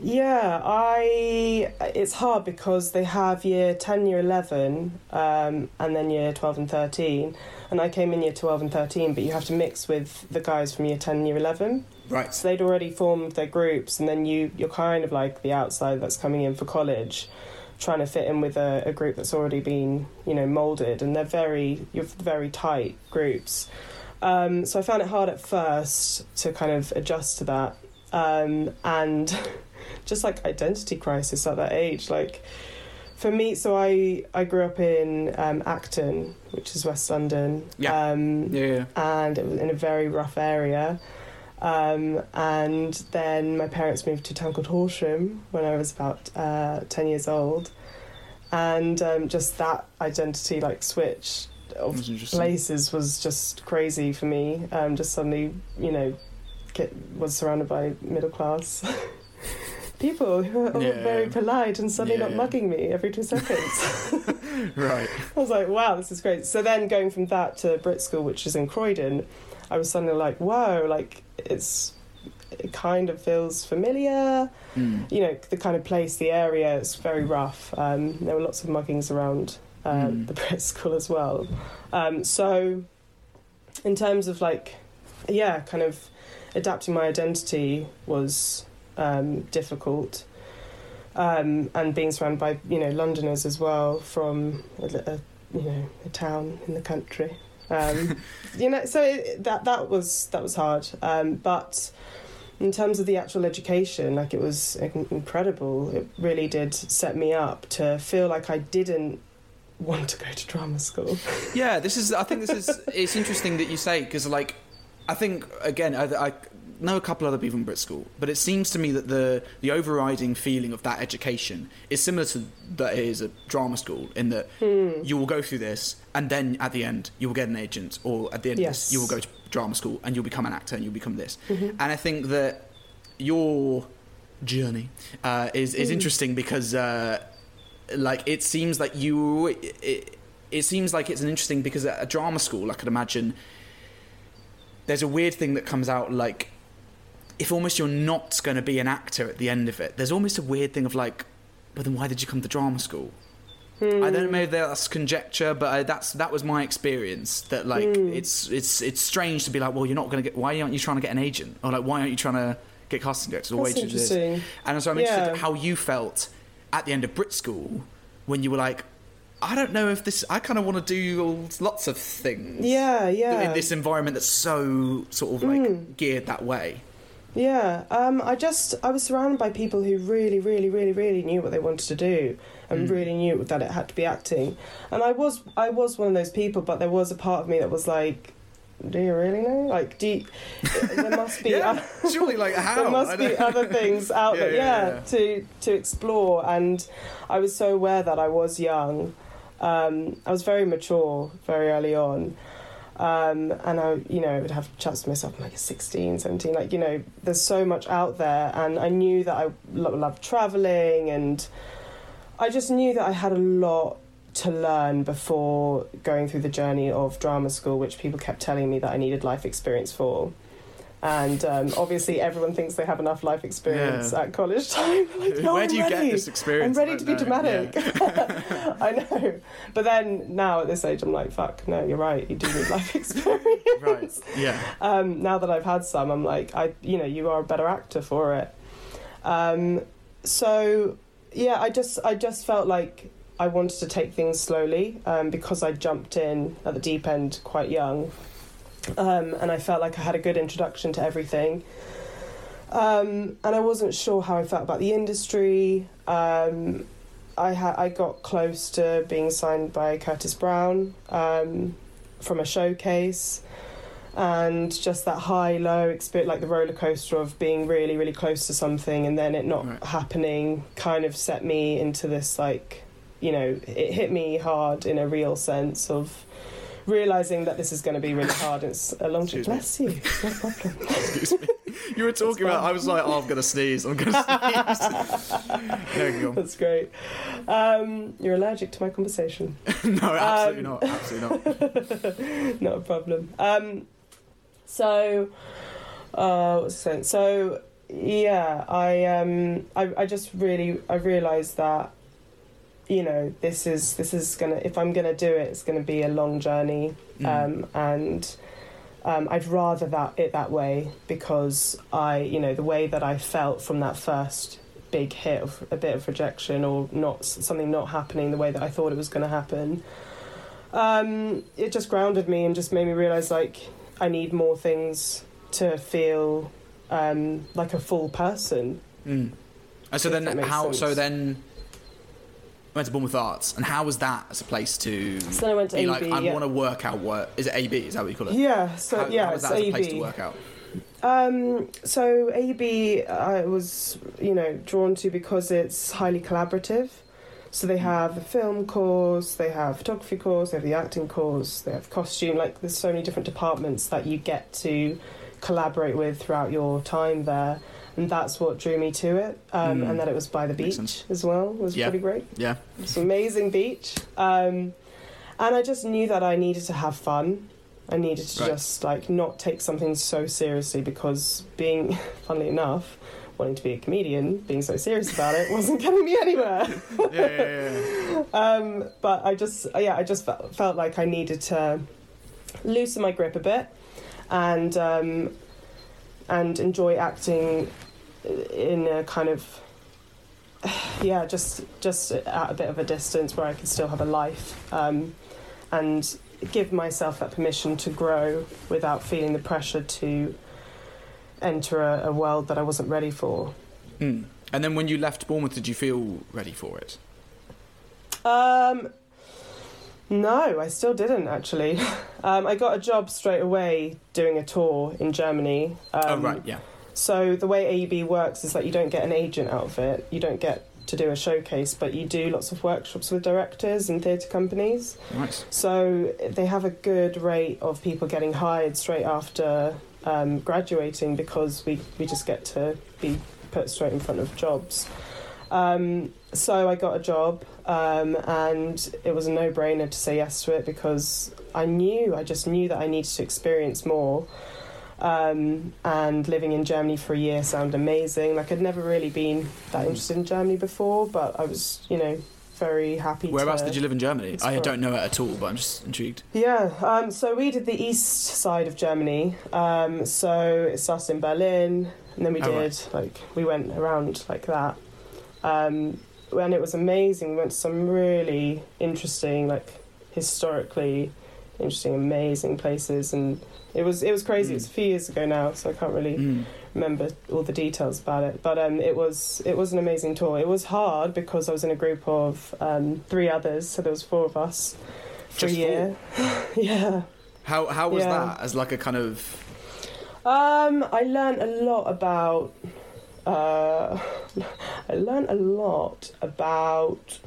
Yeah, I. It's hard because they have year ten, year eleven, um, and then year twelve and thirteen. And I came in year twelve and thirteen, but you have to mix with the guys from year ten year eleven.
Right.
So they'd already formed their groups, and then you you're kind of like the outsider that's coming in for college, trying to fit in with a, a group that's already been you know molded, and they're very you're very tight groups. Um, so I found it hard at first to kind of adjust to that, um, and just like identity crisis at that age, like. For me, so I, I grew up in um, Acton, which is West London.
Yeah.
Um,
Yeah, yeah.
and it was in a very rough area. Um, and then my parents moved to a town called Horsham when I was about uh, 10 years old. And um, just that identity, like, switch of places was just crazy for me. Um, just suddenly, you know, get, was surrounded by middle class people who are all
Yeah.
very polite and suddenly
Yeah,
not mugging me every two seconds.
Right.
I was like, wow, this is great. So then going from that to Brit School, which is in Croydon, I was suddenly like, wow, like it's it kind of feels familiar.
Mm.
You know, the kind of place, the area, it's very rough. Um, there were lots of muggings around uh,
Mm.
the Brit School as well. Um, so in terms of like, yeah, kind of adapting my identity was um, difficult. Um, and being surrounded by you know Londoners as well from a, a you know a town in the country. Um, you know, so it, that that was that was hard. Um, but in terms of the actual education, like it was incredible. It really did set me up to feel like I didn't want to go to drama school.
Yeah, this is. I think this is. It's interesting that you say because, like, I think again, I, I know a couple other people in Brit School, but it seems to me that the the overriding feeling of that education is similar to that it is a drama school in that
Hmm.
you will go through this, and then at the end you will get an agent, or at the end of
Yes.
this you will go to drama school and you'll become an actor and you'll become this.
Mhm.
And I think that your journey uh, is is
Mm.
interesting because, uh, like, it seems like you. It, it seems like it's an interesting because at a drama school, I could imagine there's a weird thing that comes out like if almost you're not going to be an actor at the end of it. There's almost a weird thing of like, but then why did you come to drama school? I don't know, maybe that's conjecture, but I, that's that was my experience. That like
Mm.
it's it's it's strange to be like, well, you're not going to get. Why aren't you trying to get an agent? Or like, why aren't you trying to get casting directors? Or why this? And so I'm interested
Yeah.
how you felt at the end of Brit School when you were like, I don't know if this. I kind of want to do lots of things.
Yeah, yeah.
In this environment that's so sort of like
Mm.
geared that way.
Yeah, um, I just I was surrounded by people who really, really, really, really knew what they wanted to do and
Mm.
really knew that it had to be acting. And I was I was one of those people, but there was a part of me that was like, "Do you really know? Like, do you, there must be
yeah,
other,
surely like how?
there must be other things out
Yeah,
there,
yeah,
yeah,
yeah.
to to explore." And I was so aware that I was young. Um, I was very mature very early on. Um, and I, you know, would have chats to myself like 16, 17, like, you know, there's so much out there. And I knew that I lo- loved traveling and I just knew that I had a lot to learn before going through the journey of drama school, which people kept telling me that I needed life experience for. And um, obviously, everyone thinks they have enough life experience
Yeah.
at college time. Like, no,
Where
I'm
do you
ready.
get this experience?
I'm ready to be dramatic.
Yeah.
I know. But then now at this age, I'm like, fuck, no, you're right. You do need life experience.
right. Yeah.
Um, now that I've had some, I'm like, I, you know, you are a better actor for it. Um, so yeah, I just, I just felt like I wanted to take things slowly um, because I jumped in at the deep end quite young, um, and I felt like I had a good introduction to everything. Um, and I wasn't sure how I felt about the industry. Um, I had I got close to being signed by Curtis Brown um, from a showcase, and just that high low experience, like the roller coaster of being really really close to something and then it not
Right.
happening, kind of set me into this like, you know, it hit me hard in a real sense of realizing that this is going to be really hard. It's a long
Excuse
bless you, no problem.
Excuse me. You were talking about. I was like, oh, I'm gonna sneeze. I'm gonna sneeze. there you go.
That's great. Um, you're allergic to my conversation.
no, absolutely
Um,
not. Absolutely not.
Not a problem. Um, so, uh, what's I saying? So, yeah, I um, I, I just really I realised that, you know, this is this is gonna if I'm gonna do it, it's gonna be a long journey,
Mm.
um, and um, I'd rather that it that way because I, you know, the way that I felt from that first big hit of a bit of rejection or not something not happening the way that I thought it was going to happen. Um, it just grounded me and just made me realize like I need more things to feel um, like a full person.
Mm. And so then, how? So then, went to Bournemouth Arts, and how was that as a place to?
So then I went to
be
AB.
like, I
yeah.
want to work out what is it? AB is that what you call it?
yeah, so
how,
yeah,
how was that as a
AB.
place to work out?
Um, so AB, I was, you know, drawn to because it's highly collaborative. So they have a film course, they have photography course, they have the acting course, they have costume. Like there's so many different departments that you get to collaborate with throughout your time there, and that's what drew me to it. Um,
Mm.
And that it was by the beach as well was
Yeah.
pretty great.
Yeah.
It's amazing beach. Um, and I just knew that I needed to have fun. I needed to
Right.
just like not take something so seriously because being, funnily enough, wanting to be a comedian, being so serious about it wasn't getting me anywhere.
yeah, yeah, yeah.
Um, but I just, yeah, I just felt, felt like I needed to loosen my grip a bit and um, and enjoy acting in a kind of yeah, just just at a bit of a distance where I can still have a life. Um, and give myself that permission to grow without feeling the pressure to enter a, a world that I wasn't ready for.
Mm. And then when you left Bournemouth, did you feel ready for it?
Um, no, I still didn't actually. Um, I got a job straight away doing a tour in Germany. Um,
oh right, yeah.
So the way AUB works is that you don't get an agent out of it. You don't get to do a showcase, but you do lots of workshops with directors and theatre companies.
Nice.
So they have a good rate of people getting hired straight after um, graduating because we, we just get to be put straight in front of jobs. Um, so I got a job, um, and it was a no brainer to say yes to it because I knew, I just knew that I needed to experience more. Um, and living in Germany for a year sounded amazing. Like I'd never really been that interested in Germany before, but I was, you know, very happy.
Whereabouts did you live in Germany? I don't know it at all, but I'm just intrigued.
Yeah, um, so we did the east side of Germany. Um, so it started in Berlin, and then we
Oh,
did
right.
like we went around like that. Um, and it was amazing. We went to some really interesting, like historically interesting, amazing places, and it was it was crazy.
Mm.
It's a few years ago now, so I can't really
Mm.
remember all the details about it. But um, it was it was an amazing tour. It was hard because I was in a group of um, three others, so there was four of us for
Just
a year. yeah.
How how was
Yeah.
that as like a kind of
Um, I learned a lot about. Uh, I learned a lot about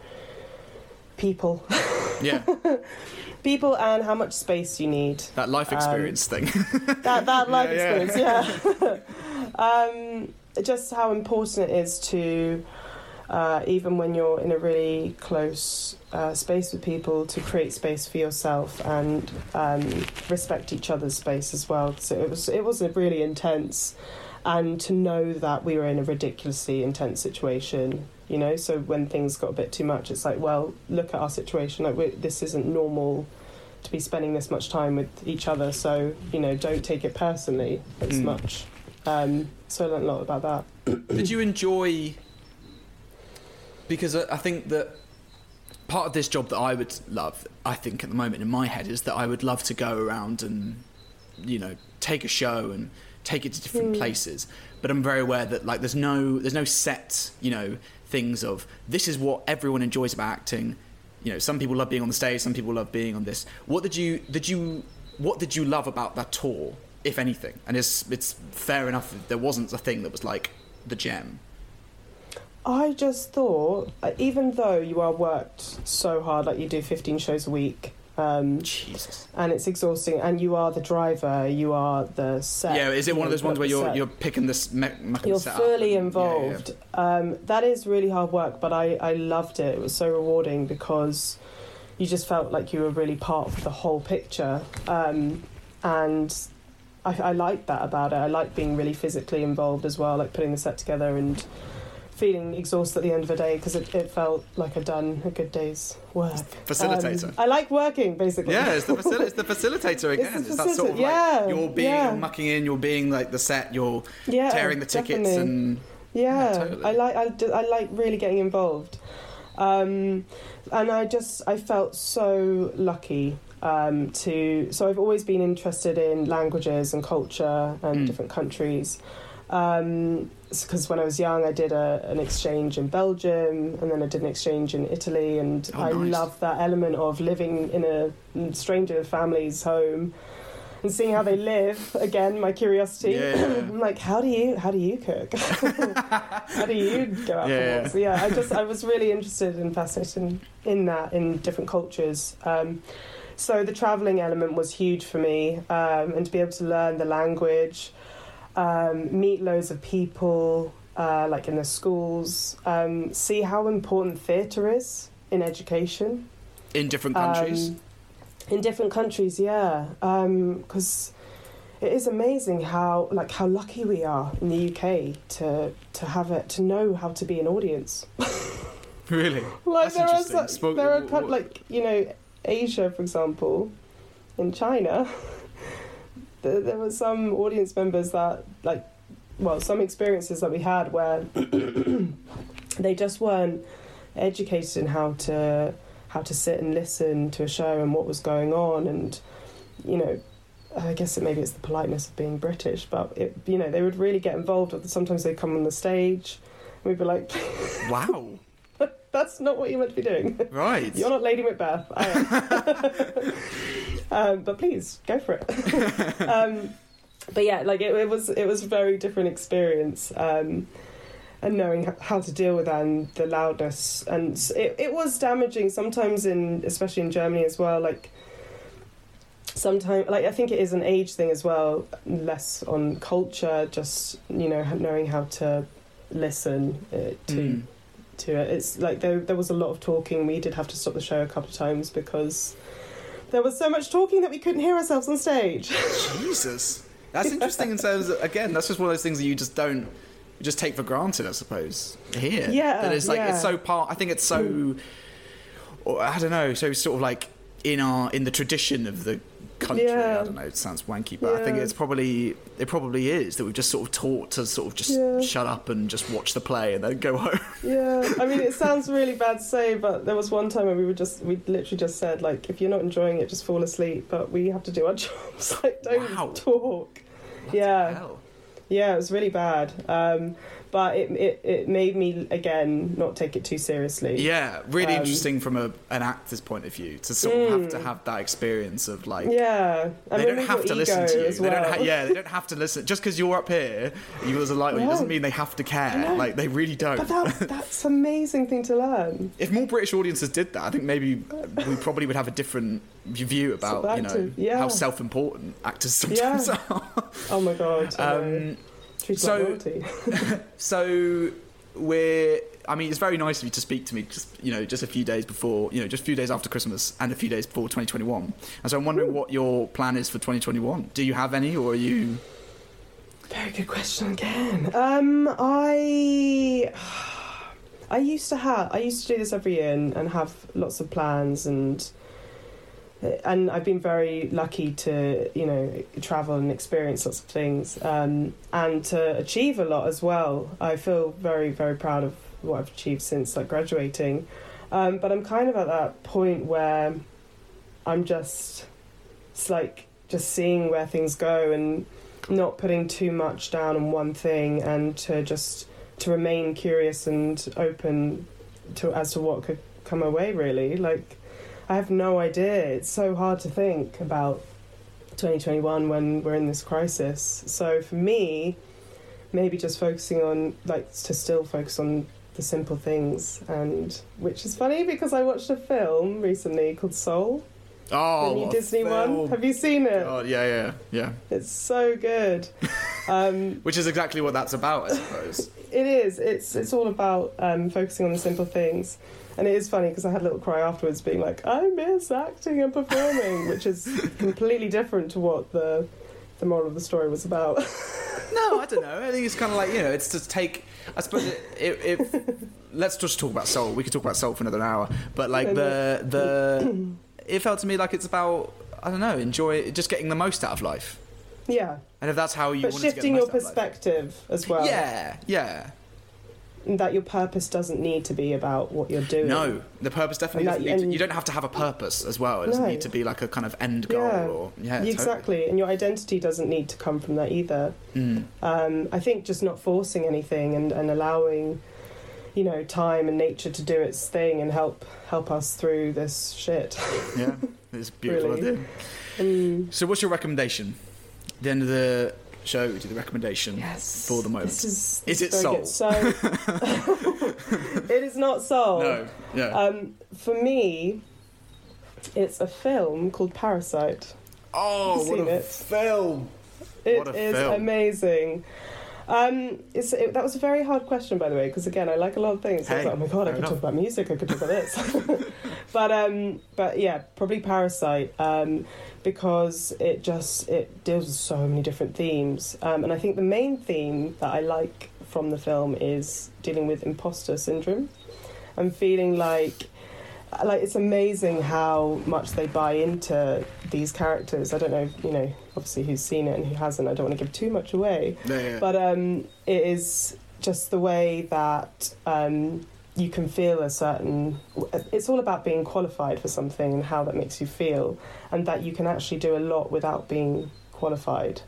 people,
yeah
people, and how much space you need.
that life
Um,
experience thing?
that that life
yeah.
experience, yeah. um, just how important it is to, uh, even when you're in a really close uh, space with people, to create space for yourself and um, respect each other's space as well. So it was it was a really intense, and to know that we were in a ridiculously intense situation. You know, so when things got a bit too much, it's like, well, look at our situation. Like, this isn't normal to be spending this much time with each other. So you know, don't take it personally as
Mm.
much. Um, so I learned a lot about that.
Did you enjoy? Because I I think that part of this job that I would love, I think at the moment in my head, is that I would love to go around and, you know, take a show and take it to different
Hmm.
places. But I'm very aware that like there's no there's no set, you know, things of this is what everyone enjoys about acting. You know, some people love being on the stage, some people love being on this. What did you did you what did you love about that tour, if anything? And it's it's fair enough that there wasn't a thing that was like the gem.
I just thought, uh, even though you are worked so hard, like you do 15 shows a week, um,
Jesus.
and it's exhausting, and you are the driver, you are the set.
Yeah, is it one of those ones where you're
set.
you're picking this me-
You're fully
and-
involved. Um, that is really hard work, but I, I loved it. It was so rewarding because you just felt like you were really part of the whole picture. Um, and I, I liked that about it. I like being really physically involved as well, like putting the set together and feeling exhausted at the end of the day because it, it felt like I'd done a good day's work.
Facilitator.
Um, I like working, basically.
Yeah, it's the, facil- it's the facilitator again.
It's
It's,
the
that sort of
yeah,
like you're being
yeah.
you're mucking in, you're being like the set, you're
yeah,
tearing the tickets
definitely.
and
Yeah,
Yeah, totally.
I like I, do- I like really getting involved, um, and I just I felt so lucky um, to. So I've always been interested in languages and culture and
Mm.
different countries. Because when I was young, I did a, an exchange in Belgium, and then I did an exchange in Italy, and
Oh,
I
nice.
love that element of living in a stranger family's home and seeing how they live. Again, my curiosity.
Yeah.
I'm like, how do you how do you cook? how do you go out
Yeah,
for walks? Yeah, I just I was really interested and fascinated in that in different cultures. Um, so the traveling element was huge for me, um, and to be able to learn the language, um, meet loads of people, uh, like in the schools, um, see how important theatre is in education.
in different countries.
Um, in different countries, yeah, because it is amazing how like how lucky we are in the UK to to have it to know how to be an audience.
really?
Like
That's
there are
Spoke-
there are
wh-
coun-
wh-
like you know Asia, for example, in China, there, there were some audience members that like well some experiences that we had where they just weren't educated in how to how to sit and listen to a show and what was going on and you know I guess it, maybe it's the politeness of being British, but it, you know they would really get involved. Sometimes they'd come on the stage, and we'd be like,
"Wow,
that's not what you're meant to be doing.
Right,
you're not Lady Macbeth. Um, but please go for it." um, but yeah, like it, it, was, it was a very different experience. Um, and knowing how to deal with that and the loudness and it, it was damaging sometimes in especially in germany as well like sometimes like i think it is an age thing as well less on culture just you know knowing how to listen uh, to mm. to it it's like there, there was a lot of talking we did have to stop the show a couple of times because there was so much talking that we couldn't hear ourselves on stage.
Jesus. That's interesting in terms of, again that's just one of those things that you just don't just take for granted i suppose here.
Yeah
that it's like
yeah.
it's so part i think it's so or, i don't know so sort of like in our in the tradition of the country. Yeah. I don't know. It sounds wanky, but yeah. I think it's probably it probably is that we've just sort of taught to sort of just yeah. shut up and just watch the play and then go home.
Yeah, I mean, it sounds really bad to say, but there was one time where we were just we literally just said like, if you're not enjoying it, just fall asleep. But we have to do our jobs. like, don't wow. talk.
What
yeah. Yeah, it was really bad. Um, but it, it, it made me again not take it too seriously.
Yeah, really um, interesting from a, an actor's point of view to sort of have to mm. have that experience of like
yeah,
they don't have to listen to you.
They
well. don't ha- yeah, they don't have to listen just because you're up here. You as a light no. doesn't mean they have to care. Like they really don't.
But that, that's amazing thing to learn.
If more British audiences did that, I think maybe we probably would have a different view about you know yeah. how self-important actors sometimes yeah. are.
Oh my god. Um, so,
so we're. I mean, it's very nice of you to speak to me. Just you know, just a few days before, you know, just a few days after Christmas and a few days before 2021. And so I'm wondering Ooh. what your plan is for 2021. Do you have any, or are you?
Very good question again. Um, I. I used to have. I used to do this every year and, and have lots of plans and and I've been very lucky to you know travel and experience lots of things um, and to achieve a lot as well. I feel very very proud of what I've achieved since like graduating, um, but I'm kind of at that point where I'm just it's like just seeing where things go and not putting too much down on one thing and to just to remain curious and open to as to what could come away really like I have no idea. It's so hard to think about 2021 when we're in this crisis. So for me, maybe just focusing on like to still focus on the simple things and which is funny because I watched a film recently called Soul.
Oh,
the new Disney film. one. Have you seen it?
Oh yeah, yeah, yeah.
It's so good.
Um, Which is exactly what that's about, I suppose.
it is. It's it's all about um, focusing on the simple things. And it is funny because I had a little cry afterwards, being like, oh, "I miss acting and performing," which is completely different to what the the moral of the story was about.
no, I don't know. I think it's kind of like you know, it's to take. I suppose it, it, it, let's just talk about soul. We could talk about soul for another hour, but like the the it felt to me like it's about I don't know, enjoy just getting the most out of life.
Yeah.
And if that's how you
but shifting your perspective as well.
Yeah, yeah
that your purpose doesn't need to be about what you're doing.
No, the purpose definitely doesn't need to, You don't have to have a purpose as well. It doesn't no. need to be like a kind of end goal yeah. or yeah,
exactly.
Totally.
And your identity doesn't need to come from that either.
Mm.
Um, I think just not forcing anything and, and allowing, you know, time and nature to do its thing and help help us through this shit.
yeah, it's beautiful. really. Mm. So, what's your recommendation? the end of the show to the recommendation
yes.
for the moment.
This is,
is it Soul?
So, it is not Soul.
No. Yeah.
Um, for me, it's a film called Parasite.
Oh, what a
it?
film!
It
what a
is
film.
amazing. Um, it, that was a very hard question, by the way, because again, I like a lot of things.
Hey,
I was like, oh my god, I could
enough.
talk about music, I could talk about this. but um, but yeah, probably Parasite. Um, because it just it deals with so many different themes. Um, and i think the main theme that i like from the film is dealing with imposter syndrome and feeling like like it's amazing how much they buy into these characters. I don't know you know obviously who's seen it and who hasn't. I don't want to give too much away.
Yeah, yeah.
but um, it is just the way that um, you can feel a certain. It's all about being qualified for something and how that makes you feel, and that you can actually do a lot without being qualified.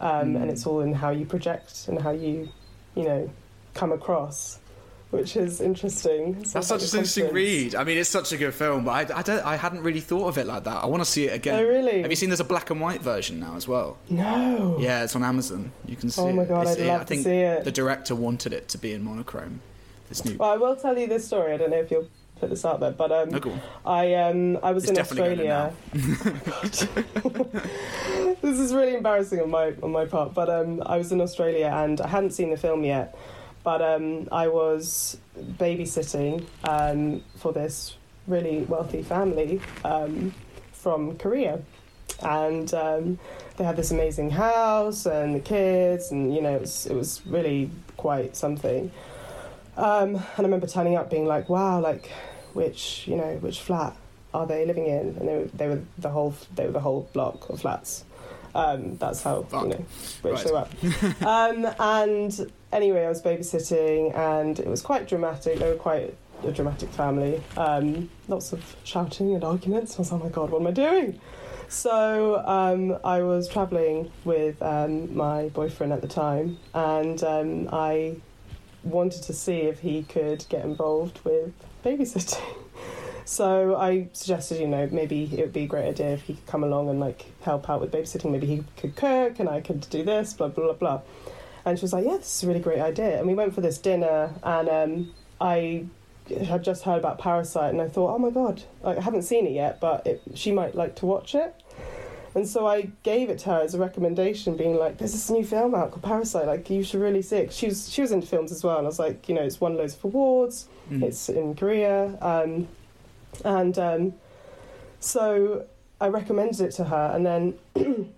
Um,
Mm.
And it's all in how you project and how you, you know, come across, which is interesting. It's
That's such an interesting read. I mean, it's such a good film, but I, I, don't, I hadn't really thought of it like that. I want to see it again.
Oh, really?
Have you seen there's a black and white version now as well?
No.
Yeah, it's on Amazon. You can see
Oh my God,
It's-
I'd
yeah,
love
I
to
think
see it.
The director wanted it to be in monochrome. New.
Well, I will tell you this story. I don't know if you'll put this out there, but um,
go on.
I um I was
It's
in Australia. this is really embarrassing on my on my part, but um I was in Australia and I hadn't seen the film yet, but um I was babysitting um for this really wealthy family um from Korea, and um they had this amazing house and the kids and you know it was it was really quite something. Um, and I remember turning up being like, wow, like which you know which flat are they living in? And they were, they were the whole they were the whole block of flats. Um, that's how
Fuck.
you know rich
Right.
they were. um, and anyway, I was babysitting, and it was quite dramatic. They were quite a dramatic family. Um, lots of shouting and arguments. I was, oh my god, what am I doing? So um, I was travelling with um, my boyfriend at the time, and um, I wanted to see if he could get involved with babysitting. So I suggested, you know, maybe it would be a great idea if he could come along and like help out with babysitting. Maybe he could cook and I could do this, blah blah blah blah. And she was like, "Yeah, this is a really great idea." And we went for this dinner, and um, I had just heard about Parasite, and I thought, "Oh my god, like, I haven't seen it yet, but it, she might like to watch it." And so I gave it to her as a recommendation, being like, "There's this new film out called Parasite. Like, you should really see it." She was she was into films as well, and I was like, "You know, it's won loads of awards.
Mm.
It's in Korea, um, and um, so I recommended it to her, and then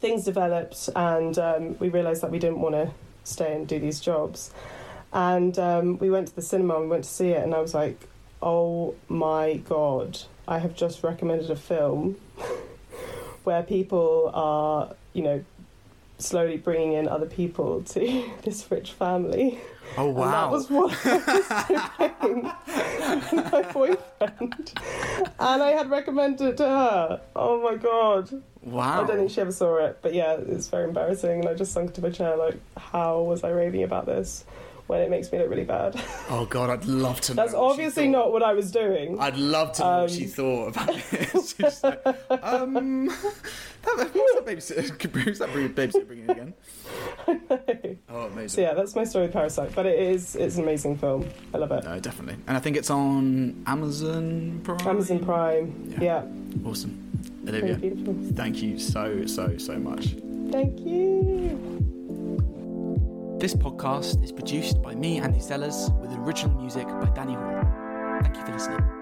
things developed, and um, we realised that we didn't want to stay and do these jobs, and um, we went to the cinema and we went to see it, and I was like, "Oh my god, I have just recommended a film where people are, you know." Slowly bringing in other people to this rich family.
Oh
And that was what I was doing my boyfriend. And I had recommended it to her. Oh my god.
wow!
I don't think she ever saw it, but yeah, it's very embarrassing. And I just sunk into my chair like, how was I raving about this when it makes me look really bad?
Oh god, I'd love to. know
That's obviously not what I was doing.
I'd love to know what she
Um,
thought about it. She's like, um, that, who's that babysitter? Who's that babysitter bringing in again? Oh, amazing.
so yeah, that's my story with Parasite. But it is it's an amazing film. I love it.
No, definitely. And I think it's on Amazon Prime.
Amazon Prime.
Yeah.
Yeah.
Awesome. Olivia, thank you so, so, so much.
Thank you.
This podcast is produced by me, Andy Sellers, with original music by Danny Hall. Thank you for listening.